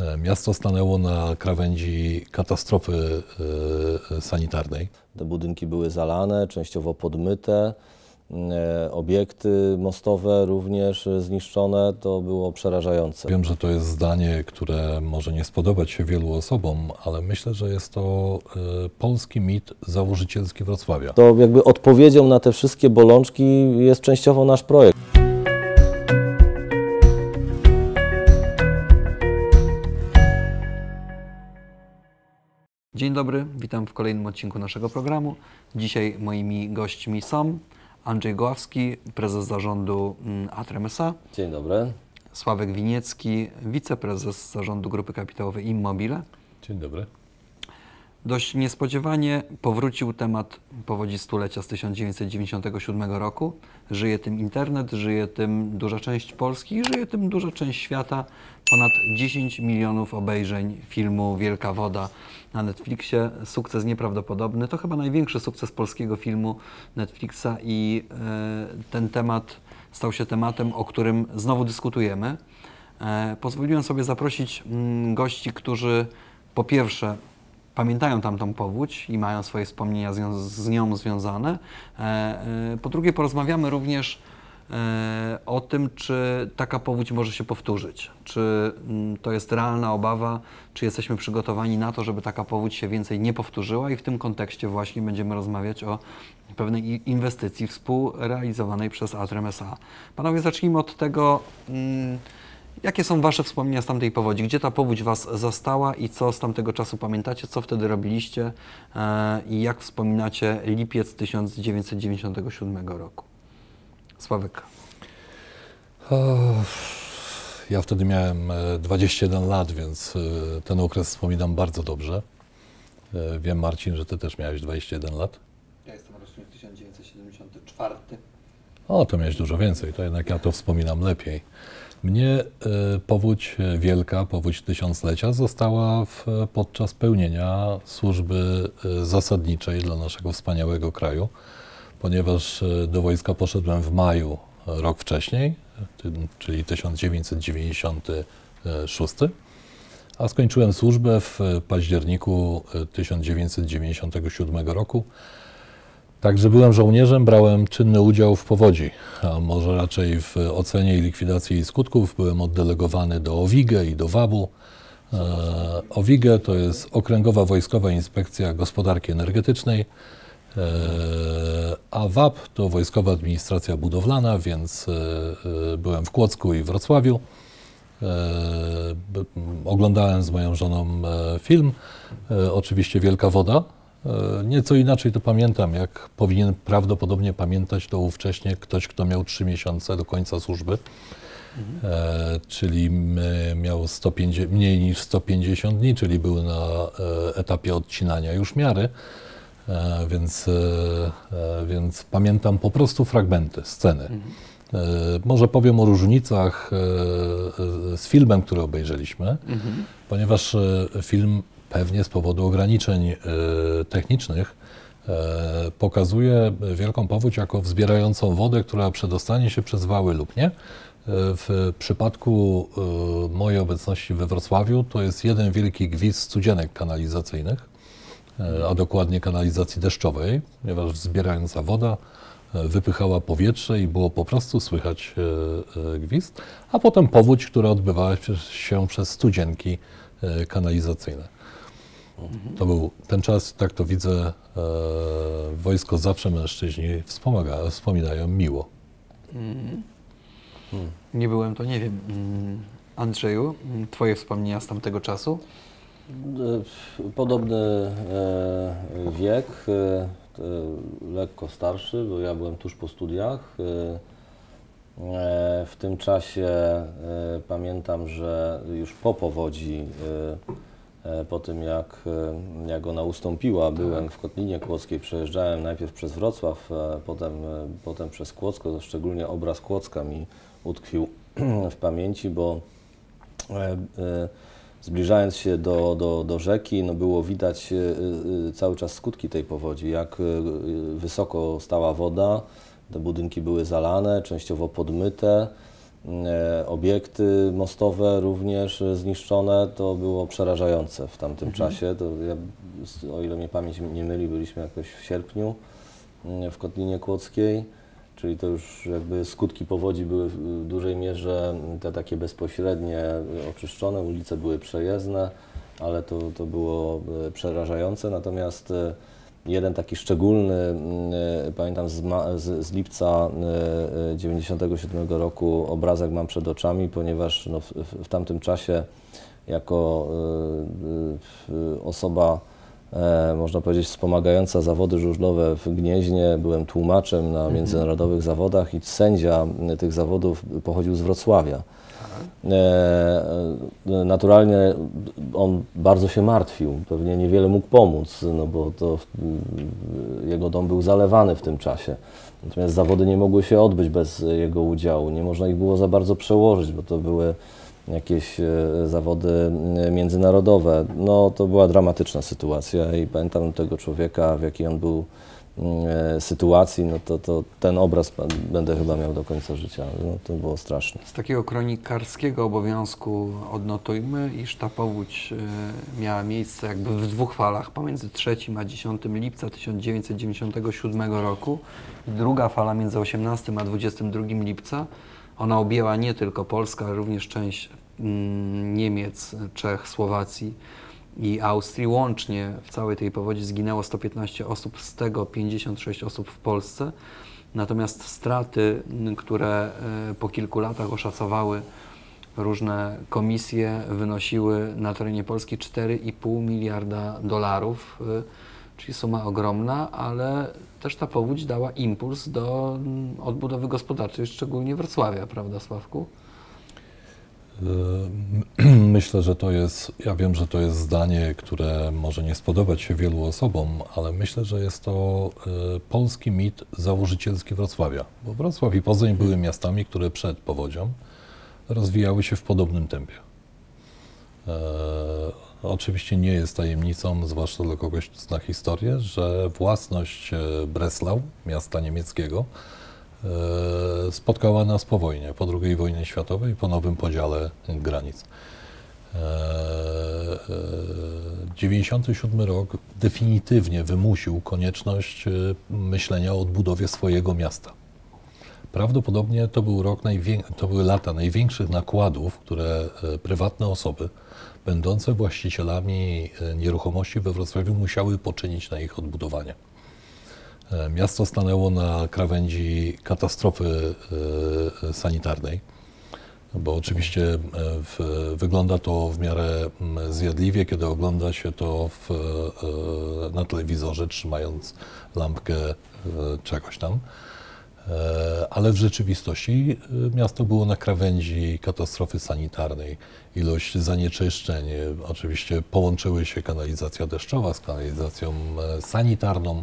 E, miasto stanęło na krawędzi katastrofy e, sanitarnej. Te budynki były zalane, częściowo podmyte. E, obiekty mostowe również zniszczone, to było przerażające. Wiem, że to jest zdanie, które może nie spodobać się wielu osobom, ale myślę, że jest to polski mit założycielski Wrocławia. To jakby odpowiedzią na te wszystkie bolączki jest częściowo nasz projekt. Dzień dobry, witam w kolejnym odcinku naszego programu. Dzisiaj moimi gośćmi są Andrzej Goławski, prezes zarządu mm, Atremesa. Dzień dobry. Sławek Winiecki, wiceprezes zarządu grupy kapitałowej Immobile. Dzień dobry. Dość niespodziewanie powrócił temat powodzi stulecia z 1997 roku. Żyje tym internet, żyje tym duża część Polski żyje tym duża część świata. Ponad 10 milionów obejrzeń filmu Wielka Woda na Netflixie. Sukces nieprawdopodobny. To chyba największy sukces polskiego filmu Netflixa i e, ten temat stał się tematem, o którym znowu dyskutujemy. E, pozwoliłem sobie zaprosić mm, gości, którzy po pierwsze pamiętają tamtą powódź i mają swoje wspomnienia z nią, związane. E, e, po drugie, porozmawiamy również e, o tym, czy taka powódź może się powtórzyć. Czy mm, to jest realna obawa, czy jesteśmy przygotowani na to, żeby taka powódź się więcej nie powtórzyła i w tym kontekście właśnie będziemy rozmawiać o pewnej inwestycji współrealizowanej przez Atrem SA. Panowie, zacznijmy od tego, mm, Jakie są Wasze wspomnienia z tamtej powodzi? Gdzie ta powódź Was zastała i co z tamtego czasu pamiętacie? Co wtedy robiliście e, i jak wspominacie lipiec 1997 roku? Sławek. Ja wtedy miałem 21 e, lat, więc e, ten okres wspominam bardzo dobrze. Wiem, Marcin, że Ty też miałeś 21 lat. Ja jestem rocznik 1974. O, to miałeś dużo więcej, to jednak ja to wspominam lepiej. Mnie e, powódź wielka, powódź tysiąclecia została w, podczas pełnienia służby e, zasadniczej dla naszego wspaniałego kraju, ponieważ e, do wojska poszedłem w maju rok wcześniej, czyli 1996, a skończyłem służbę w październiku 1997 roku Także byłem żołnierzem, brałem czynny udział w powodzi, a może raczej w ocenie i likwidacji jej skutków. Byłem oddelegowany do OWIGE i do WAB-u. E, OWIGE to jest Okręgowa Wojskowa Inspekcja Gospodarki Energetycznej, e, a WAB to Wojskowa Administracja Budowlana, więc e, byłem w Kłodzku i Wrocławiu. Oglądałem z moją żoną film, oczywiście Wielka Woda, E, nieco inaczej to pamiętam, jak powinien prawdopodobnie pamiętać to ówcześnie ktoś, kto miał trzy miesiące do końca służby, mhm. e, czyli miał 150, mniej niż 150 dni, czyli był na e, etapie odcinania już miary, e, więc, e, e, więc pamiętam po prostu fragmenty, sceny. Mhm. Może powiem o różnicach z filmem, który obejrzeliśmy, mhm. ponieważ film pewnie z powodu ograniczeń e, technicznych, e, pokazuje wielką powódź jako wzbierającą wodę, która przedostanie się przez wały lub nie. E, w przypadku mojej obecności we Wrocławiu to jest jeden wielki gwizd studzienek kanalizacyjnych, a dokładnie kanalizacji deszczowej, ponieważ wzbierająca woda wypychała powietrze i było po prostu słychać gwizd, a potem powódź, która odbywała się przez studzienki kanalizacyjne. To był ten czas, tak to widzę, e, wojsko zawsze mężczyźni wspomaga, wspominają miło. Mm. Hmm. Nie byłem, to nie wiem. Mm, Andrzeju, mm, Twoje wspomnienia z tamtego czasu? E, podobny e, wiek, lekko starszy, bo ja byłem tuż po studiach. W tym czasie pamiętam, że już po powodzi E, po tym jak, e, jak ona ustąpiła, byłem w Kotlinie Kłodzkiej, przejeżdżałem najpierw przez Wrocław, potem, e, potem przez Kłodzko, szczególnie obraz Kłodzka mi utkwił w pamięci, bo zbliżając się do, do, do rzeki, no było widać cały czas skutki tej powodzi, jak wysoko stała woda, te budynki były zalane, częściowo podmyte, e, obiekty mostowe również zniszczone, to było przerażające w tamtym czasie. To ja, o ile mnie pamięć nie myli, byliśmy jakoś w sierpniu mm, w Kotlinie Kłodzkiej, czyli to już jakby skutki powodzi były w dużej mierze te takie bezpośrednie oczyszczone, ulice były przejezdne, ale to, to było y, przerażające. Natomiast jeden taki szczególny, y, pamiętam z, z, z lipca y, y, 97 roku obrazek mam przed oczami, ponieważ no, w, w, tamtym czasie jako y, y, osoba e, można powiedzieć, wspomagająca zawody żużlowe w Gnieźnie. Byłem tłumaczem na międzynarodowych zawodach i sędzia y, tych zawodów pochodził z Wrocławia. E, e, naturalnie on bardzo się martwił, pewnie niewiele mógł pomóc, no bo to jego dom był zalewany w tym czasie. Natomiast zawody nie mogły się odbyć bez jego udziału. Nie można ich było za bardzo przełożyć, bo to były jakieś e, zawody e, międzynarodowe. No to była dramatyczna sytuacja i pamiętam tego człowieka, w jakiej on był mm, e, sytuacji, no to, to ten obraz będę chyba miał do końca życia. No, to było straszne. Z takiego kronikarskiego obowiązku odnotujmy, iż ta powódź miała miejsce jakby w dwóch falach, pomiędzy 3 a 10 lipca 1997 roku i druga fala między 18 a 22 lipca. Ona objęła nie tylko Polskę, ale również część mm, Niemiec, Czech, Słowacji i Austrii. Łącznie w całej tej powodzi zginęło 115 osób, z tego 56 osób w Polsce. Natomiast straty, które e, po kilku latach oszacowały różne komisje, wynosiły na terenie Polski 4,5 miliarda dolarów, e, czyli suma ogromna, ale też ta powódź dała impuls do mm, odbudowy gospodarczej, szczególnie Wrocławia, prawda Sławku? Y, Myślę, że to jest, ja wiem, że to jest zdanie, które może nie spodobać się wielu osobom, ale myślę, że jest to y, polski mit założycielski Wrocławia. Bo Wrocław i Poznań były miastami, które przed powodzią rozwijały się w podobnym tempie. Oczywiście nie jest tajemnicą, zwłaszcza dla kogoś, kto zna historię, że własność e, Breslau, miasta niemieckiego, e, spotkała nas po wojnie, po II wojnie światowej, po nowym podziale granic. E, e, 97 rok definitywnie wymusił konieczność myślenia o odbudowie swojego miasta. Prawdopodobnie to był rok, to były lata największych nakładów, które e, prywatne osoby będące właścicielami e, nieruchomości we Wrocławiu musiały poczynić na ich odbudowanie. E, Miasto stanęło na krawędzi katastrofy sanitarnej, bo oczywiście w, wygląda to w miarę zjadliwie, kiedy ogląda się to w, na telewizorze, trzymając lampkę czegoś tam. E, Ale w rzeczywistości e, miasto było na krawędzi katastrofy sanitarnej. Ilość zanieczyszczeń, e, oczywiście połączyły się kanalizacja deszczowa z kanalizacją sanitarną.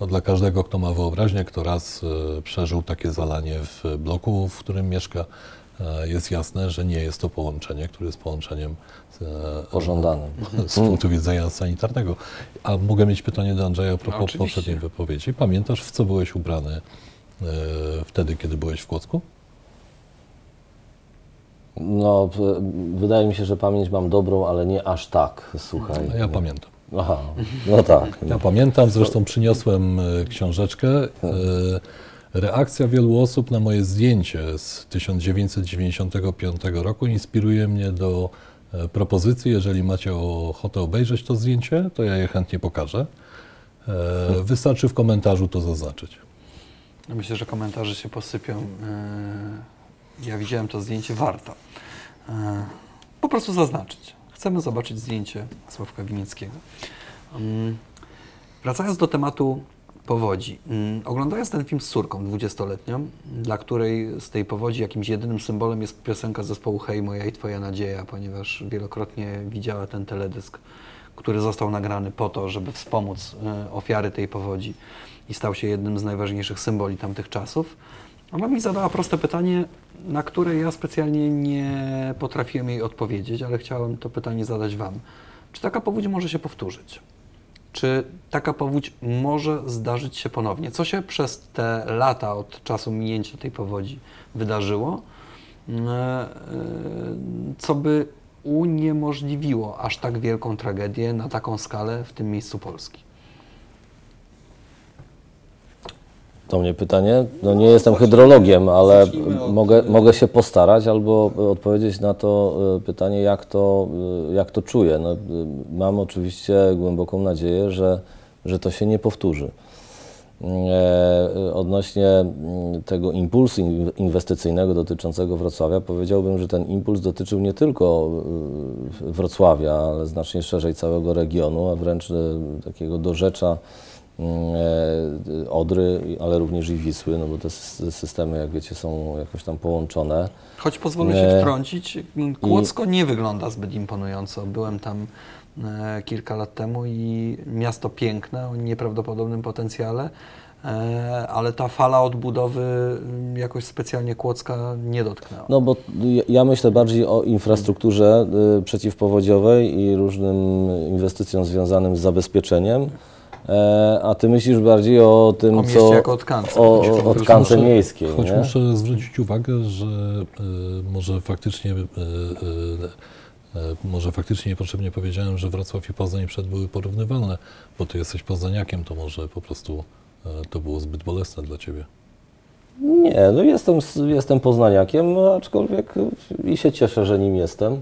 No, dla każdego, kto ma wyobraźnię, kto raz przeżył takie zalanie w bloku, w którym mieszka, jest jasne, że nie jest to połączenie, które jest połączeniem Pożądanym. z punktu widzenia sanitarnego. A mogę mieć pytanie do Andrzeja a propos Oczywiście. poprzedniej wypowiedzi. Pamiętasz, w co byłeś ubrany wtedy, kiedy byłeś w Kłodzku? No, wydaje mi się, że pamięć mam dobrą, ale nie aż tak, słuchaj. Ja pamiętam. Aha, no tak. Ja pamiętam, zresztą przyniosłem e, książeczkę. E, Reakcja wielu osób na moje zdjęcie z 1995 roku inspiruje mnie do e, propozycji, jeżeli macie ochotę obejrzeć to zdjęcie, to ja je chętnie pokażę. E, Wystarczy w komentarzu to zaznaczyć. Myślę, że komentarze się posypią. E, Ja widziałem to zdjęcie, warto. E, Po prostu zaznaczyć. Chcemy zobaczyć zdjęcie Sławka Winieckiego. Mm, Wracając do tematu powodzi. Mm, Oglądając ten film z córką, 20-letnią, dla której z tej powodzi jakimś jedynym symbolem jest piosenka zespołu Hej, moja i twoja nadzieja, ponieważ wielokrotnie widziała ten teledysk, który został nagrany po to, żeby wspomóc e, ofiary tej powodzi i stał się jednym z najważniejszych symboli tamtych czasów. Ona mi zadała proste pytanie, na które ja specjalnie nie potrafiłem jej odpowiedzieć, ale chciałem to pytanie zadać Wam. Czy taka powódź może się powtórzyć? Czy taka powódź może zdarzyć się ponownie? Co się przez te lata od czasu minięcia tej powodzi wydarzyło? e, co by uniemożliwiło aż tak wielką tragedię na taką skalę w tym miejscu Polski? To mnie pytanie. No nie jestem hydrologiem, ale zacznijmy od- mogę, mogę się postarać albo odpowiedzieć na to e, pytanie, jak to, e, jak to czuję. No, e, mam oczywiście głęboką nadzieję, że, że to się nie powtórzy. E, Odnośnie mm, tego impulsu in- inwestycyjnego dotyczącego Wrocławia, powiedziałbym, że ten impuls dotyczył nie tylko e, Wrocławia, ale znacznie szerzej całego regionu, a wręcz e, takiego dorzecza e, Odry, ale również i Wisły, no bo te sys- systemy, jak wiecie, są jakoś tam połączone. Choć pozwolę się Nie. wtrącić, Kłodzko nie wygląda zbyt imponująco. Byłem tam e, kilka lat temu i miasto piękne, o nieprawdopodobnym potencjale, e, ale ta fala odbudowy mm, jakoś specjalnie Kłodzka nie dotknęła. No bo ja- myślę bardziej o infrastrukturze y, przeciwpowodziowej i różnym inwestycjom związanym z zabezpieczeniem, e, a ty myślisz bardziej o tym, O co... mieście jako o tkance. O, Choć o tkance miejskiej, Choć nie? muszę zwrócić uwagę, że e, może faktycznie e, e, e, może faktycznie niepotrzebnie powiedziałem, że Wrocław i Poznań przed były porównywalne, bo ty jesteś poznaniakiem, to może po prostu e, to było zbyt bolesne dla ciebie. Nie, no jestem, jestem poznaniakiem, aczkolwiek i się cieszę, że nim jestem.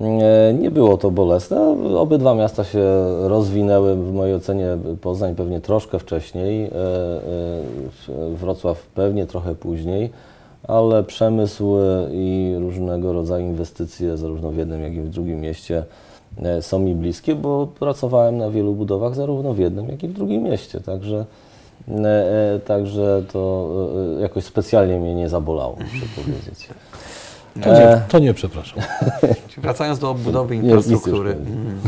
E, Nie było to bolesne. Obydwa miasta się rozwinęły, w mojej ocenie Poznań pewnie troszkę wcześniej, e, e, Wrocław pewnie trochę później, ale przemysł i różnego rodzaju inwestycje, zarówno w jednym, jak i w drugim mieście, są mi bliskie, bo pracowałem na wielu budowach zarówno w jednym, jak i w drugim mieście, także, także to jakoś specjalnie mnie nie zabolało, muszę powiedzieć. To nie, E. to nie przepraszam. Wracając do odbudowy infrastruktury, nie. mm,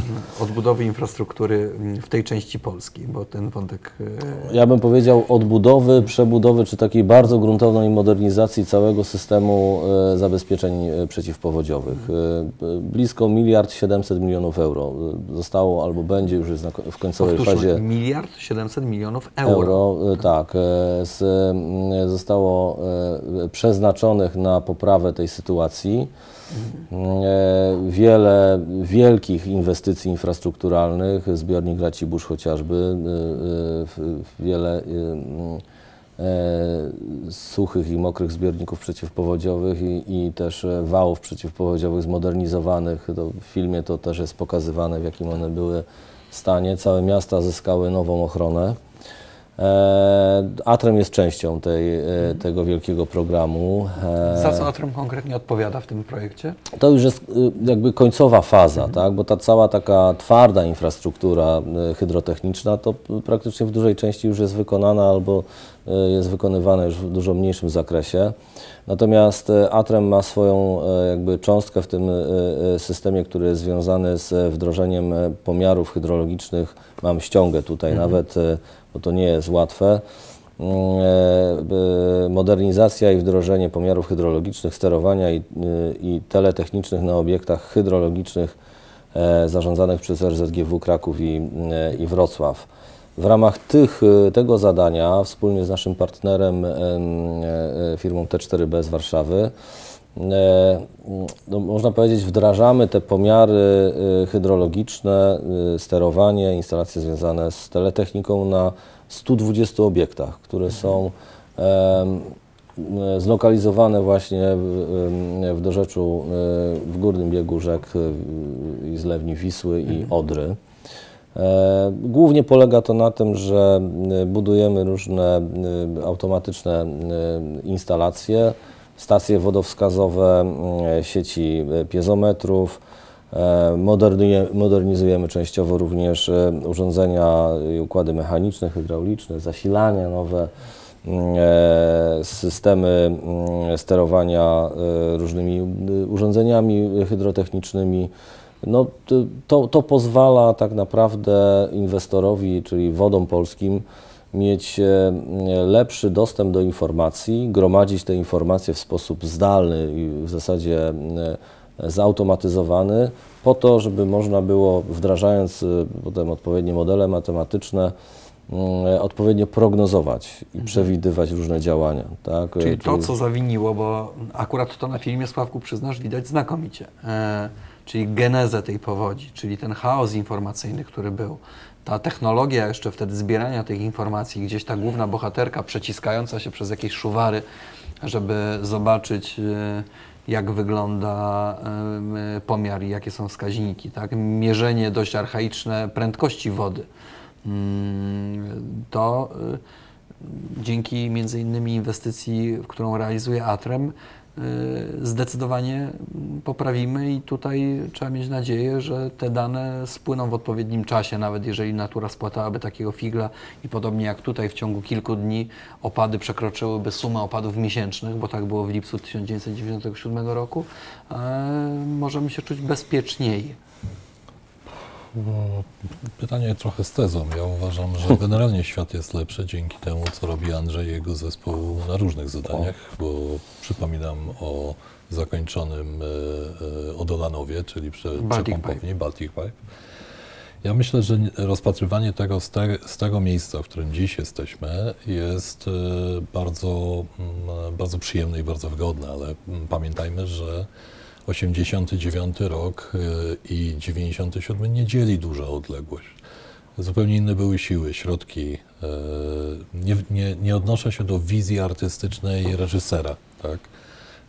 odbudowy infrastruktury mm, w tej części Polski, bo ten wątek e, Ja bym powiedział odbudowy, przebudowy, czy takiej bardzo gruntownej modernizacji całego systemu e, zabezpieczeń przeciwpowodziowych. Blisko miliard 700 milionów euro zostało albo będzie już jest w końcowej powtórzmy, fazie miliard 700 milionów euro. euro. Tak, z, zostało przeznaczonych na poprawę tej sytuacji. E, Wiele wielkich inwestycji infrastrukturalnych, zbiornik Racibórz chociażby, e, e, wiele suchych i mokrych zbiorników przeciwpowodziowych i, i też wałów przeciwpowodziowych zmodernizowanych. W filmie to też jest pokazywane, w jakim one były stanie. Całe miasta zyskały nową ochronę. E, Atrem jest częścią tej, e, tego wielkiego programu. E, Za co Atrom konkretnie odpowiada w tym projekcie? to już jest y, jakby końcowa faza, tak? bo ta cała taka twarda infrastruktura y, hydrotechniczna to praktycznie w dużej części już jest wykonana albo y, jest wykonywana już w dużo mniejszym zakresie. Natomiast Atrem ma swoją jakby cząstkę w tym systemie, który jest związany z wdrożeniem pomiarów hydrologicznych. Mam ściągę tutaj nawet, y, bo to nie jest łatwe. Mm, e, modernizacja i wdrożenie pomiarów hydrologicznych, sterowania i, y, i teletechnicznych na obiektach hydrologicznych e, zarządzanych przez RZGW Kraków i, e, i Wrocław. W ramach tych, e, tego zadania wspólnie z naszym partnerem, em, e, firmą T4B z Warszawy, no, można powiedzieć, wdrażamy te pomiary e, hydrologiczne, e, sterowanie, instalacje związane z teletechniką na 120 obiektach, które są em, e, zlokalizowane właśnie w, dorzeczu, e, w górnym biegu rzek e, i zlewni Wisły i Odry. E, Głównie polega to na tym, że e, budujemy różne e, automatyczne e, instalacje, stacje wodowskazowe, e, sieci e, piezometrów. E, Modernizujemy częściowo również e, urządzenia i układy mechaniczne, hydrauliczne, zasilania nowe, mm, systemy mm, sterowania różnymi e, urządzeniami hydrotechnicznymi. No, to, to pozwala tak naprawdę inwestorowi, czyli wodom polskim, mieć e, lepszy dostęp do informacji, gromadzić te informacje w sposób zdalny i w zasadzie e, zautomatyzowany, po to, żeby można było, wdrażając e, potem odpowiednie modele matematyczne, mm, odpowiednio prognozować i przewidywać różne działania. Tak? Czyli to, co zawiniło, bo akurat to na filmie, Sławku, przyznasz, widać znakomicie. Czyli genezę tej powodzi, czyli ten chaos informacyjny, który był. Ta technologia jeszcze wtedy zbierania tych informacji, gdzieś ta główna bohaterka przeciskająca się przez jakieś szuwary, żeby zobaczyć, e, jak wygląda e, pomiar i jakie są wskaźniki. Tak? Mierzenie dość archaiczne prędkości wody. Mm, to y, dzięki między innymi inwestycji, którą realizuje Atrem, y, zdecydowanie poprawimy i tutaj trzeba mieć nadzieję, że te dane spłyną w odpowiednim czasie, nawet jeżeli natura spłatałaby takiego figla i podobnie jak tutaj w ciągu kilku dni opady przekroczyłyby sumę opadów miesięcznych, bo tak było w lipcu 1997 roku, e, możemy się czuć bezpieczniej Pytanie trochę z tezą. Ja uważam, że generalnie świat jest lepszy dzięki temu, co robi Andrzej i jego zespół na różnych zadaniach, bo przypominam o zakończonym e, e, Odolanowie, czyli prze, Baltic przepompowni Pipe. Baltic Pipe. Ja myślę, że rozpatrywanie tego z, te, z tego miejsca, w którym dziś jesteśmy, jest e, bardzo, mm, bardzo przyjemne i bardzo wygodne, ale mm, pamiętajmy, że 89 rok y, i 97 nie dzieli duża odległość. Zupełnie inne były siły, środki. Y, nie, nie, nie odnoszę się do wizji artystycznej reżysera. Tak?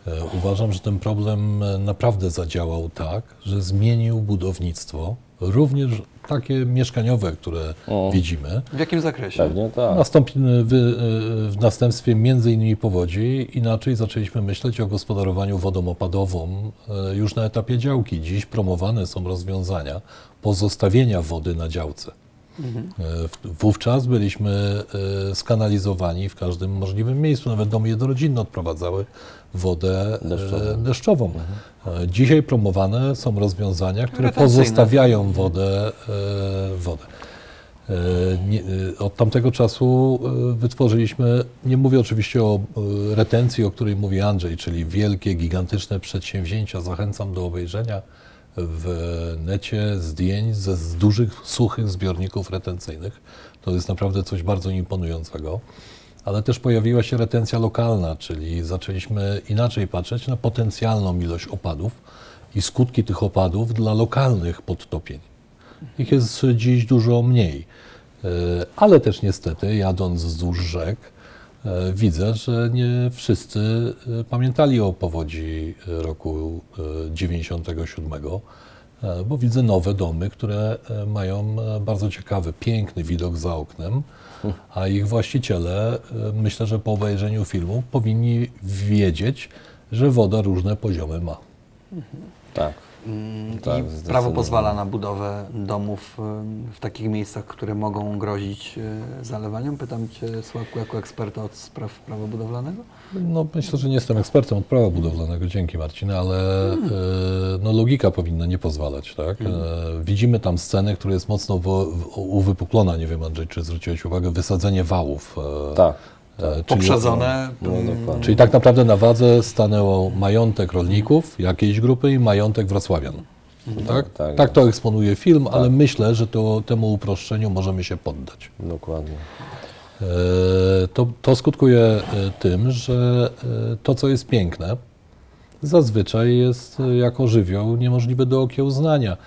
Y, uważam, że ten problem naprawdę zadziałał tak, że zmienił budownictwo, również takie mieszkaniowe, które O. widzimy. W jakim zakresie? Pewnie tak. Nastąpi w, w następstwie między innymi powodzi inaczej zaczęliśmy myśleć o gospodarowaniu wodą opadową e, już na etapie działki. Dziś promowane są rozwiązania pozostawienia wody na działce. W- Wówczas byliśmy skanalizowani w każdym możliwym miejscu. Nawet domy jednorodzinne odprowadzały wodę e, Deszczową. deszczową. E, Dzisiaj promowane są rozwiązania, które pozostawiają wodę. e, wodę. Nie, Od tamtego czasu wytworzyliśmy, nie mówię oczywiście o retencji, o której mówi Andrzej, czyli wielkie, gigantyczne przedsięwzięcia. Zachęcam do obejrzenia w necie zdjęć ze z dużych, suchych zbiorników retencyjnych. To jest naprawdę coś bardzo imponującego. Ale też pojawiła się retencja lokalna, czyli zaczęliśmy inaczej patrzeć na potencjalną ilość opadów i skutki tych opadów dla lokalnych podtopień. Ich jest dziś dużo mniej. E, Ale też niestety, jadąc wzdłuż rzek, e, widzę, że nie wszyscy e, pamiętali o powodzi roku e, 97, e, bo widzę nowe domy, które mają bardzo ciekawy, piękny widok za oknem, a ich właściciele, e, myślę, że po obejrzeniu filmu powinni wiedzieć, że woda różne poziomy ma. Tak. Mm, Tak, I prawo pozwala na budowę domów ym, w takich miejscach, które mogą grozić y, zalewaniem. Pytam Cię, Sławku, jako eksperta od spraw prawa budowlanego. No, myślę, że nie jestem ekspertem od prawa budowlanego, dzięki Marcin, ale e, no, logika powinna nie pozwalać. Tak? E, widzimy tam scenę, która jest mocno uwypuklona, nie wiem Andrzej, czy zwróciłeś uwagę, wysadzenie wałów. Tak. E, czyli- Poprzedzone. No, mm, dokładnie. Czyli tak naprawdę na wadze stanęło majątek rolników, jakiejś grupy i majątek wrocławian. Tak? tak, tak to eksponuje film, ale myślę, że to, temu uproszczeniu możemy się poddać. Dokładnie. E, to, to skutkuje e, tym, że to, co jest piękne, zazwyczaj jest jako żywioł niemożliwe do okiełznania.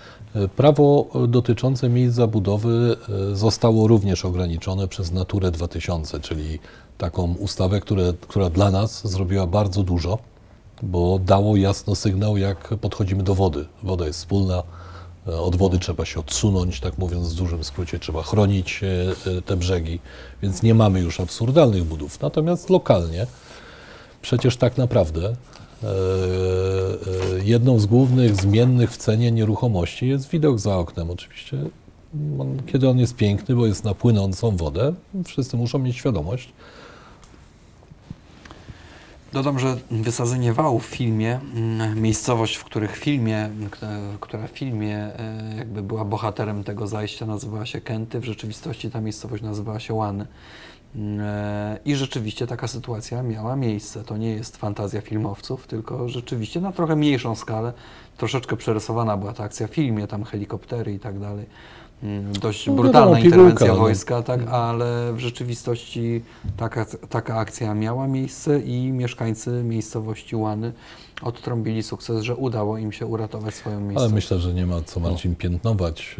Prawo dotyczące miejsc zabudowy e, zostało również ograniczone przez Naturę 2000, czyli taką ustawę, które, która dla nas zrobiła bardzo dużo, bo dało jasno sygnał, jak podchodzimy do wody. Woda jest wspólna, e, od wody trzeba się odsunąć, tak mówiąc w dużym skrócie, trzeba chronić e, te brzegi, więc nie mamy już absurdalnych budów. Natomiast lokalnie przecież tak naprawdę jedną z głównych zmiennych w cenie nieruchomości jest widok za oknem. Oczywiście, kiedy on jest piękny, bo jest na płynącą wodę, wszyscy muszą mieć świadomość, Dodam, że wysadzenie wału w filmie, mm, miejscowość, w których filmie, która w filmie e, jakby była bohaterem tego zajścia, nazywała się Kenty, w rzeczywistości ta miejscowość nazywała się Łany. E, I rzeczywiście taka sytuacja miała miejsce. To nie jest fantazja filmowców, tylko rzeczywiście na trochę mniejszą skalę, troszeczkę przerysowana była ta akcja w filmie, tam helikoptery i tak dalej. Mm, dość No brutalna wiadomo, interwencja no. wojska, tak, ale w rzeczywistości taka, taka akcja miała miejsce i mieszkańcy miejscowości Łany odtrąbili sukces, że udało im się uratować swoją Ale miejscowość. myślę, że nie ma co Marcin piętnować,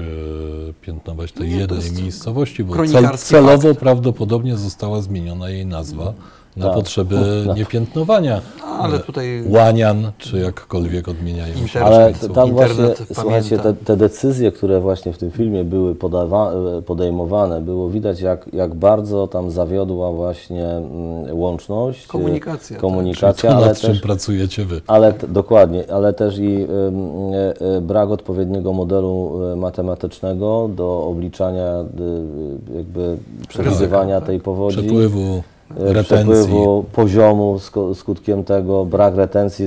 e, piętnować tej Nie, jednej miejscowości, bo cel, celowo fakt. prawdopodobnie została zmieniona jej nazwa na Tak. potrzeby No. niepiętnowania Ale e, tutaj Łanian, czy jakkolwiek odmieniają się Ale tam właśnie, pamięta. słuchajcie, te, te decyzje, które właśnie w tym filmie były podawa- podejmowane, było widać, jak, jak bardzo tam zawiodła właśnie mm, łączność, Komunikacja, tak. komunikacja To, ale nad czym też, pracujecie wy. ale t- dokładnie, ale też i e, e, brak odpowiedniego modelu e, matematycznego do obliczania y, jakby przewidywania tak. tej powodzi. Przepływu, e, przepływu, poziomu, skutkiem tego, brak retencji,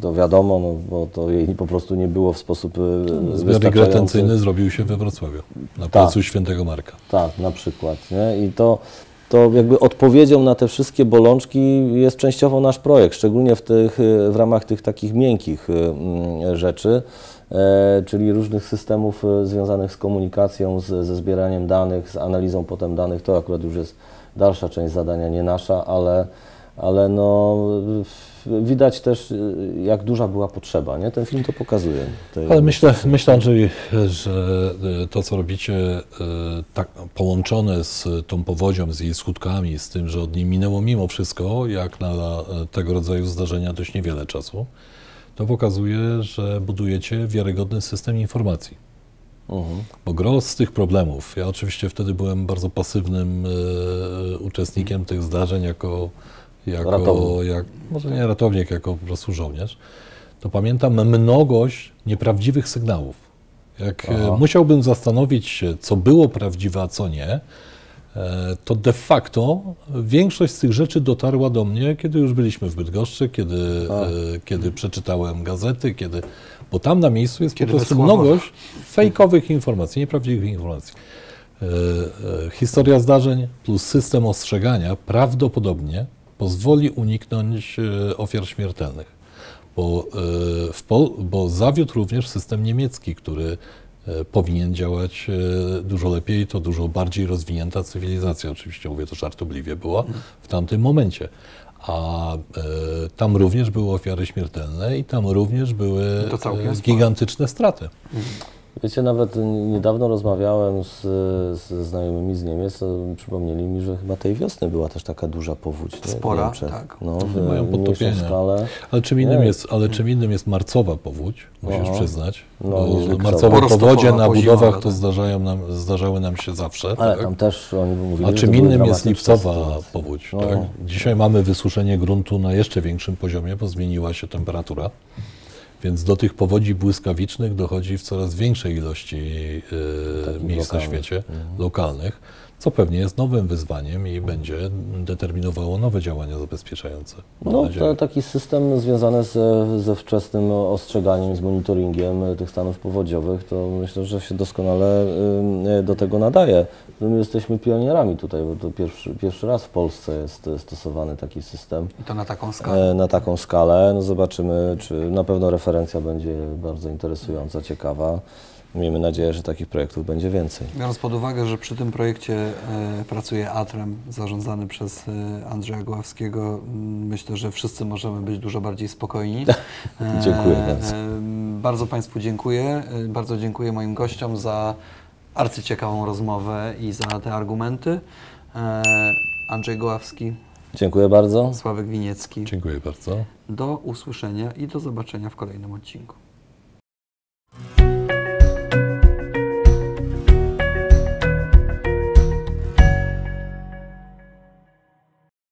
to wiadomo, no, bo to jej po prostu nie było w sposób e, Zbiornik retencyjny zrobił się we Wrocławiu, na Tak. placu Świętego Marka. Tak, na przykład. Nie? I to, to jakby odpowiedzią na te wszystkie bolączki jest częściowo nasz projekt, szczególnie w, tych, y, w ramach tych takich miękkich mm, rzeczy, e, czyli różnych systemów związanych z komunikacją, z, ze zbieraniem danych, z analizą potem danych. To akurat już jest dalsza część zadania, nie nasza, ale, ale no, widać też, y, jak duża była potrzeba. Nie? Ten film to pokazuje. Ale myślę, myślę Andrzej, że e, to, co robicie, e, tak połączone z tą powodzią, z jej skutkami, z tym, że od niej minęło mimo wszystko, jak na e, tego rodzaju zdarzenia dość niewiele czasu, to pokazuje, że budujecie wiarygodny system informacji. Mhm. Bo gros z tych problemów, ja oczywiście wtedy byłem bardzo pasywnym e, uczestnikiem tych zdarzeń jako, jako Ratownik. jak, może nie ratownik, jako po prostu żołnierz, to pamiętam mnogość nieprawdziwych sygnałów. Jak e, Aha. musiałbym zastanowić się, co było prawdziwe, a co nie, e, to de facto większość z tych rzeczy dotarła do mnie, kiedy już byliśmy w Bydgoszczy, kiedy, e, kiedy przeczytałem gazety, kiedy, bo tam na miejscu jest Kiedy po prostu mnogość fejkowych informacji, nieprawdziwych informacji. E, e, Historia zdarzeń plus system ostrzegania prawdopodobnie pozwoli uniknąć e, ofiar śmiertelnych. Bo, e, bo zawiódł również system niemiecki, który e, powinien działać e, dużo lepiej, to dużo bardziej rozwinięta cywilizacja, oczywiście mówię to żartobliwie, była w tamtym momencie. A e, tam również były ofiary śmiertelne i tam również były e, gigantyczne straty. Wiecie, nawet niedawno rozmawiałem z, z znajomymi z Niemiec, przypomnieli mi, że chyba tej wiosny była też taka duża powódź. Nie? Spora, Niemczech. tak. No, w Mają mniejszą podtopienia. skalę. Ale czym innym Nie. jest, ale czym innym jest marcowa powódź, musisz Aha. przyznać. No, bo niż lipcowa. marcowe powodzie na budowach to tak. zdarzają nam, zdarzały nam się zawsze. Ale tak? tam też oni mówili, A czym innym jest lipcowa sytuacje. powódź. No. Tak? Dzisiaj mamy wysuszenie gruntu na jeszcze większym poziomie, bo zmieniła się temperatura. Więc do tych powodzi błyskawicznych dochodzi w coraz większej ilości e, Takich miejsc na lokalnych. świecie, lokalnych, co pewnie jest nowym wyzwaniem i będzie determinowało nowe działania zabezpieczające. No, taki system związany ze, ze wczesnym ostrzeganiem, z monitoringiem e, tych stanów powodziowych, to myślę, że się doskonale y, do tego nadaje. My jesteśmy pionierami tutaj, bo to pierwszy, pierwszy raz w Polsce jest e, stosowany taki system. I to na taką skalę. E, na taką skalę. No zobaczymy, czy na pewno referencja będzie bardzo interesująca, ciekawa. Miejmy nadzieję, że takich projektów będzie więcej. Biorąc pod uwagę, że przy tym projekcie e, pracuje Atrem, zarządzany przez e, Andrzeja Gławskiego, m, myślę, że wszyscy możemy być dużo bardziej spokojni. E, Dziękuję bardzo. bardzo Państwu dziękuję. Bardzo dziękuję moim gościom za arcyciekawą rozmowę i za te argumenty. Andrzej Goławski, Dziękuję bardzo. Sławek Winiecki. Dziękuję bardzo. Do usłyszenia i do zobaczenia w kolejnym odcinku.